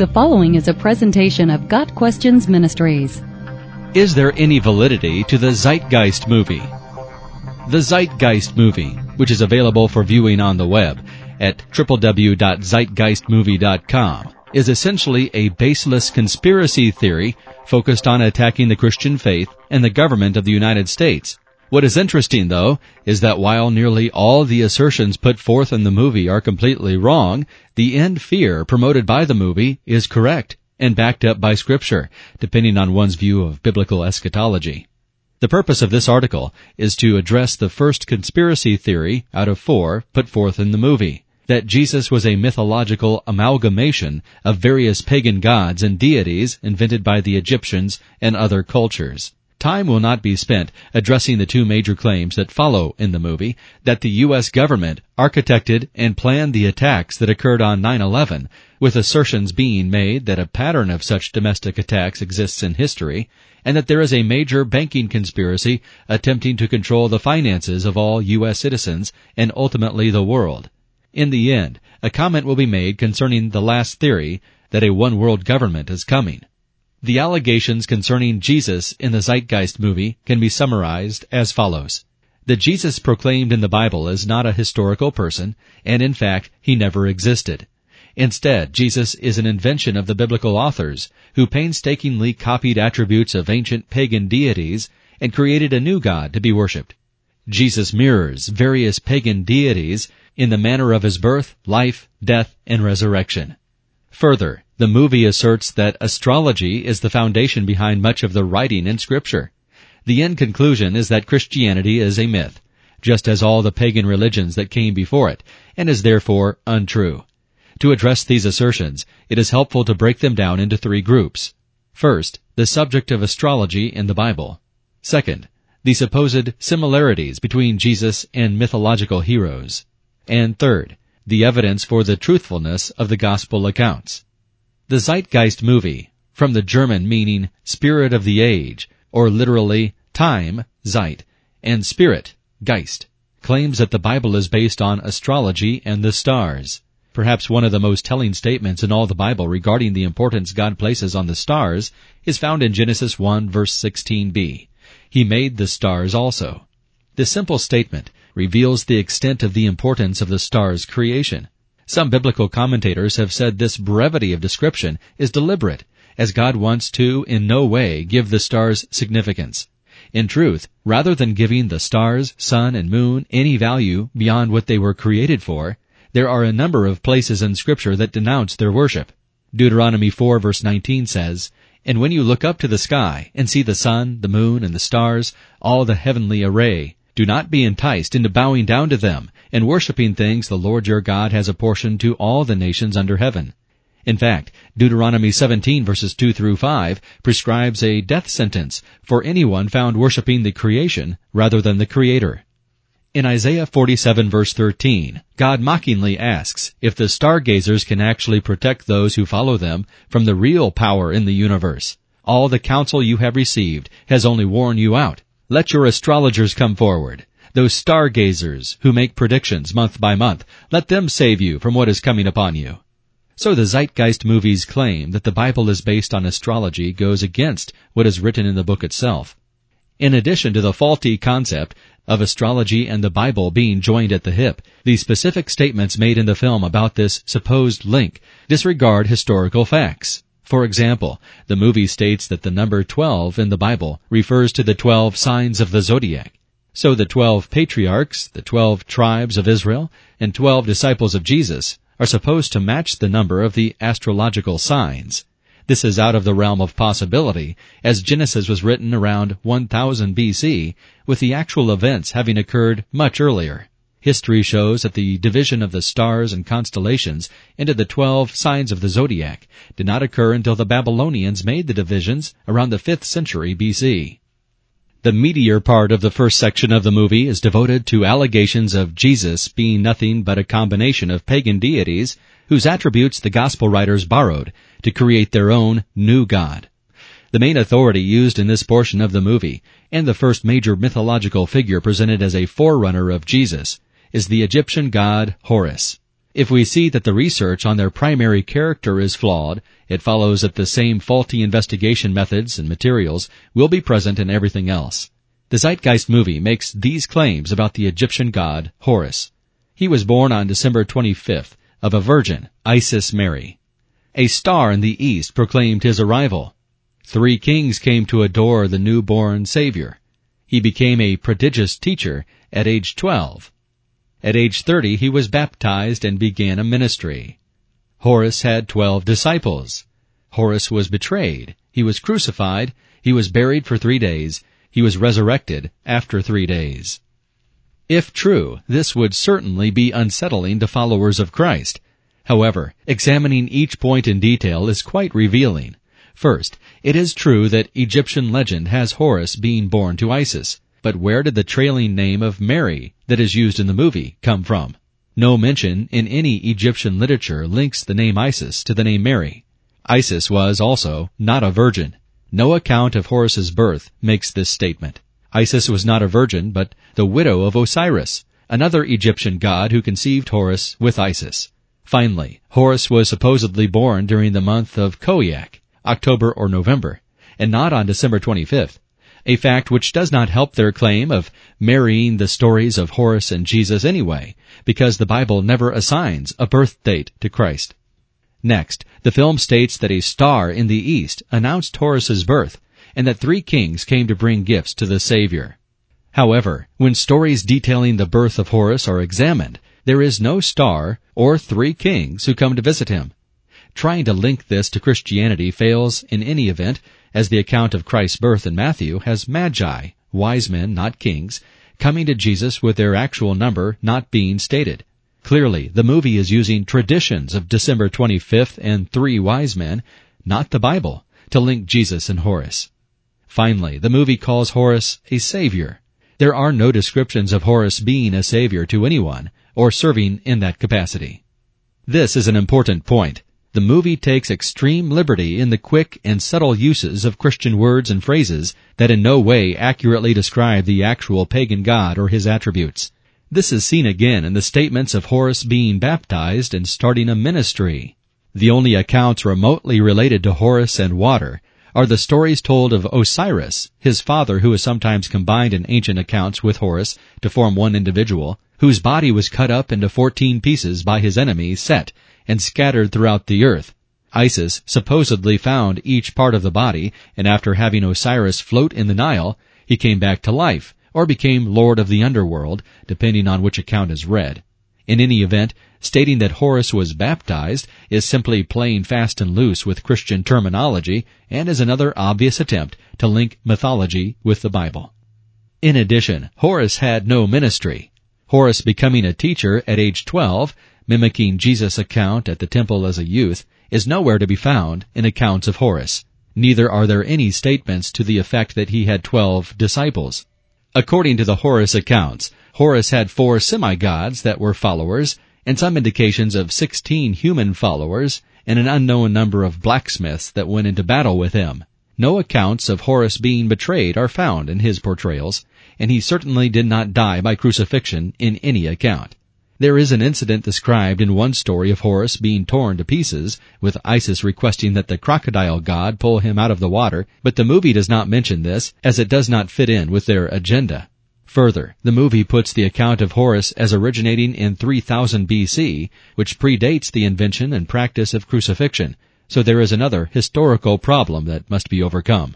The following is a presentation of Got Questions Ministries. Is there any validity to the Zeitgeist movie? The Zeitgeist movie, which is available for viewing on the web at www.zeitgeistmovie.com, is essentially a baseless conspiracy theory focused on attacking the Christian faith and the government of the United States. What is interesting, though, is that while nearly all the assertions put forth in the movie are completely wrong, the end fear promoted by the movie is correct and backed up by scripture, depending on one's view of biblical eschatology. The purpose of this article is to address the first conspiracy theory out of four put forth in the movie that Jesus was a mythological amalgamation of various pagan gods and deities invented by the Egyptians and other cultures. Time will not be spent addressing the two major claims that follow in the movie that the U.S. government architected and planned the attacks that occurred on 9-11, with assertions being made that a pattern of such domestic attacks exists in history, and that there is a major banking conspiracy attempting to control the finances of all U.S. citizens and ultimately the world. In the end, a comment will be made concerning the last theory that a one world government is coming. The allegations concerning Jesus in the Zeitgeist movie can be summarized as follows. The Jesus proclaimed in the Bible is not a historical person, and in fact, he never existed. Instead, Jesus is an invention of the biblical authors, who painstakingly copied attributes of ancient pagan deities and created a new God to be worshipped. Jesus mirrors various pagan deities in the manner of his birth, life, death, and resurrection. Further, the movie asserts that astrology is the foundation behind much of the writing in scripture. The end conclusion is that Christianity is a myth, just as all the pagan religions that came before it, and is therefore untrue. To address these assertions, it is helpful to break them down into three groups. First, the subject of astrology in the Bible. Second, the supposed similarities between Jesus and mythological heroes. And third, the evidence for the truthfulness of the gospel accounts. The Zeitgeist movie, from the German meaning spirit of the age, or literally time, Zeit, and spirit, Geist, claims that the Bible is based on astrology and the stars. Perhaps one of the most telling statements in all the Bible regarding the importance God places on the stars is found in Genesis 1 verse 16b. He made the stars also. This simple statement reveals the extent of the importance of the stars' creation. Some biblical commentators have said this brevity of description is deliberate, as God wants to in no way give the stars significance. In truth, rather than giving the stars, sun, and moon any value beyond what they were created for, there are a number of places in scripture that denounce their worship. Deuteronomy 4 verse 19 says, And when you look up to the sky and see the sun, the moon, and the stars, all the heavenly array, do not be enticed into bowing down to them and worshiping things the Lord your God has apportioned to all the nations under heaven. In fact, Deuteronomy 17 verses 2 through 5 prescribes a death sentence for anyone found worshiping the creation rather than the Creator. In Isaiah 47 verse 13, God mockingly asks if the stargazers can actually protect those who follow them from the real power in the universe. All the counsel you have received has only worn you out. Let your astrologers come forward. Those stargazers who make predictions month by month, let them save you from what is coming upon you. So the Zeitgeist movie's claim that the Bible is based on astrology goes against what is written in the book itself. In addition to the faulty concept of astrology and the Bible being joined at the hip, the specific statements made in the film about this supposed link disregard historical facts. For example, the movie states that the number 12 in the Bible refers to the 12 signs of the zodiac. So the 12 patriarchs, the 12 tribes of Israel, and 12 disciples of Jesus are supposed to match the number of the astrological signs. This is out of the realm of possibility, as Genesis was written around 1000 BC, with the actual events having occurred much earlier. History shows that the division of the stars and constellations into the twelve signs of the zodiac did not occur until the Babylonians made the divisions around the 5th century BC. The meatier part of the first section of the movie is devoted to allegations of Jesus being nothing but a combination of pagan deities whose attributes the gospel writers borrowed to create their own new God. The main authority used in this portion of the movie, and the first major mythological figure presented as a forerunner of Jesus, is the Egyptian god Horus. If we see that the research on their primary character is flawed, it follows that the same faulty investigation methods and materials will be present in everything else. The Zeitgeist movie makes these claims about the Egyptian god Horus. He was born on December 25th of a virgin, Isis Mary. A star in the east proclaimed his arrival. Three kings came to adore the newborn Savior. He became a prodigious teacher at age 12. At age 30 he was baptized and began a ministry. Horus had 12 disciples. Horus was betrayed. He was crucified. He was buried for three days. He was resurrected after three days. If true, this would certainly be unsettling to followers of Christ. However, examining each point in detail is quite revealing. First, it is true that Egyptian legend has Horus being born to Isis. But where did the trailing name of Mary that is used in the movie come from? No mention in any Egyptian literature links the name Isis to the name Mary. Isis was also not a virgin. No account of Horus's birth makes this statement. Isis was not a virgin, but the widow of Osiris, another Egyptian god who conceived Horus with Isis. Finally, Horus was supposedly born during the month of Khoiak, October or November, and not on December 25th a fact which does not help their claim of marrying the stories of Horus and Jesus anyway, because the Bible never assigns a birth date to Christ. Next, the film states that a star in the east announced Horus's birth, and that three kings came to bring gifts to the Savior. However, when stories detailing the birth of Horus are examined, there is no star or three kings who come to visit him. Trying to link this to Christianity fails in any event as the account of Christ's birth in Matthew has magi, wise men, not kings, coming to Jesus with their actual number not being stated. Clearly, the movie is using traditions of December 25th and three wise men, not the Bible, to link Jesus and Horus. Finally, the movie calls Horus a savior. There are no descriptions of Horus being a savior to anyone or serving in that capacity. This is an important point. The movie takes extreme liberty in the quick and subtle uses of Christian words and phrases that in no way accurately describe the actual pagan god or his attributes. This is seen again in the statements of Horus being baptized and starting a ministry. The only accounts remotely related to Horus and water are the stories told of Osiris, his father who is sometimes combined in ancient accounts with Horus to form one individual, whose body was cut up into fourteen pieces by his enemy Set and scattered throughout the earth. Isis supposedly found each part of the body, and after having Osiris float in the Nile, he came back to life, or became lord of the underworld, depending on which account is read. In any event, stating that Horus was baptized is simply playing fast and loose with Christian terminology and is another obvious attempt to link mythology with the Bible. In addition, Horus had no ministry. Horus becoming a teacher at age 12 mimicking Jesus' account at the temple as a youth, is nowhere to be found in accounts of Horus. Neither are there any statements to the effect that he had twelve disciples. According to the Horus accounts, Horus had four semi-gods that were followers, and some indications of sixteen human followers, and an unknown number of blacksmiths that went into battle with him. No accounts of Horus being betrayed are found in his portrayals, and he certainly did not die by crucifixion in any account. There is an incident described in one story of Horus being torn to pieces, with Isis requesting that the crocodile god pull him out of the water, but the movie does not mention this, as it does not fit in with their agenda. Further, the movie puts the account of Horus as originating in 3000 BC, which predates the invention and practice of crucifixion, so there is another historical problem that must be overcome.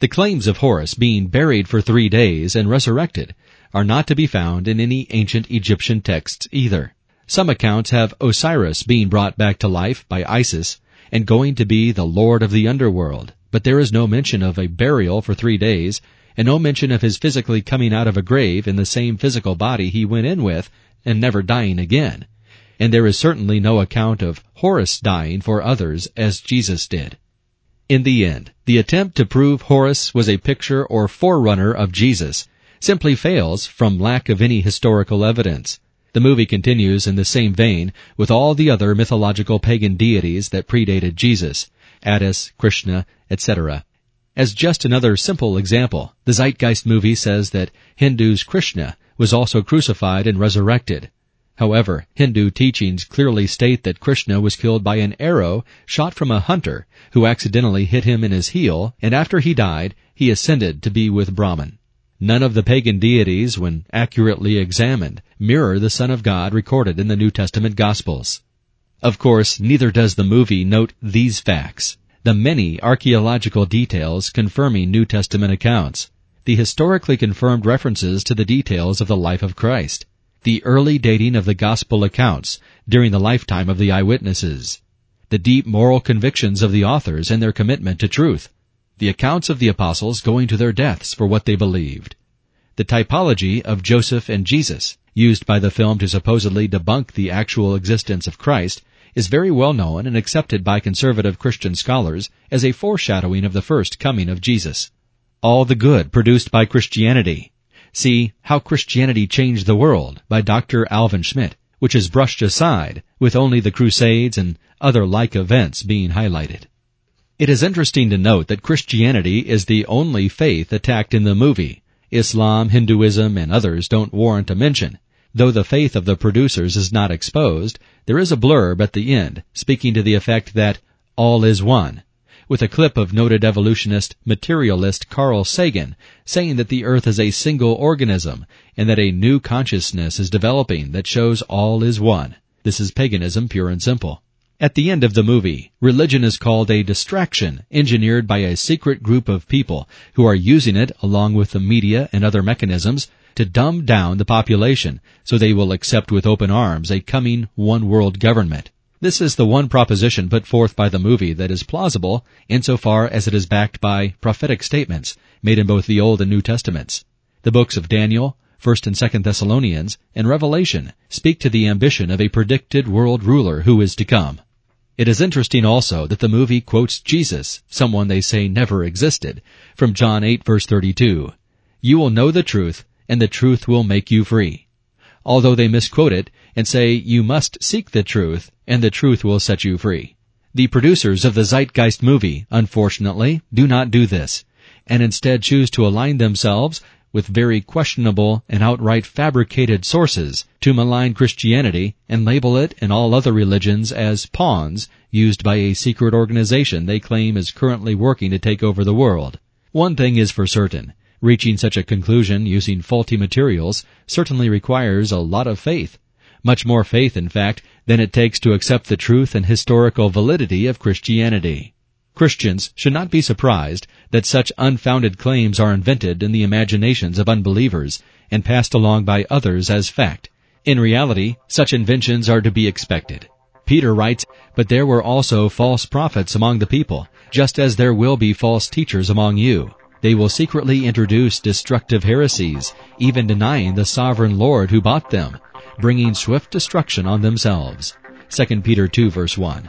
The claims of Horus being buried for three days and resurrected are not to be found in any ancient Egyptian texts either. Some accounts have Osiris being brought back to life by Isis and going to be the lord of the underworld, but there is no mention of a burial for three days and no mention of his physically coming out of a grave in the same physical body he went in with and never dying again. And there is certainly no account of Horus dying for others as Jesus did. In the end, the attempt to prove Horus was a picture or forerunner of Jesus simply fails from lack of any historical evidence. The movie continues in the same vein with all the other mythological pagan deities that predated Jesus, Attis, Krishna, etc. As just another simple example, the Zeitgeist movie says that Hindu's Krishna was also crucified and resurrected. However, Hindu teachings clearly state that Krishna was killed by an arrow shot from a hunter who accidentally hit him in his heel, and after he died, he ascended to be with Brahman. None of the pagan deities, when accurately examined, mirror the Son of God recorded in the New Testament Gospels. Of course, neither does the movie note these facts. The many archaeological details confirming New Testament accounts. The historically confirmed references to the details of the life of Christ the early dating of the gospel accounts during the lifetime of the eyewitnesses, the deep moral convictions of the authors and their commitment to truth, the accounts of the apostles going to their deaths for what they believed, the typology of Joseph and Jesus, used by the film to supposedly debunk the actual existence of Christ, is very well known and accepted by conservative Christian scholars as a foreshadowing of the first coming of Jesus. All the good produced by Christianity, See How Christianity Changed the World by Dr. Alvin Schmidt, which is brushed aside with only the Crusades and other like events being highlighted. It is interesting to note that Christianity is the only faith attacked in the movie. Islam, Hinduism, and others don't warrant a mention. Though the faith of the producers is not exposed, there is a blurb at the end speaking to the effect that all is one, with a clip of noted evolutionist materialist Carl Sagan saying that the earth is a single organism and that a new consciousness is developing that shows all is one. This is paganism pure and simple. At the end of the movie, religion is called a distraction engineered by a secret group of people who are using it along with the media and other mechanisms to dumb down the population so they will accept with open arms a coming one world government. This is the one proposition put forth by the movie that is plausible insofar as it is backed by prophetic statements made in both the Old and New Testaments. The books of Daniel, 1st and 2nd Thessalonians, and Revelation speak to the ambition of a predicted world ruler who is to come. It is interesting also that the movie quotes Jesus, someone they say never existed, from John 8 verse 32. You will know the truth, and the truth will make you free. Although they misquote it, and say you must seek the truth and the truth will set you free. The producers of the Zeitgeist movie, unfortunately, do not do this, and instead choose to align themselves with very questionable and outright fabricated sources to malign Christianity and label it and all other religions as pawns used by a secret organization they claim is currently working to take over the world. One thing is for certain. Reaching such a conclusion using faulty materials certainly requires a lot of faith much more faith, in fact, than it takes to accept the truth and historical validity of Christianity. Christians should not be surprised that such unfounded claims are invented in the imaginations of unbelievers and passed along by others as fact. In reality, such inventions are to be expected. Peter writes, But there were also false prophets among the people, just as there will be false teachers among you. They will secretly introduce destructive heresies, even denying the sovereign Lord who bought them, bringing swift destruction on themselves. 2 Peter 2 verse 1.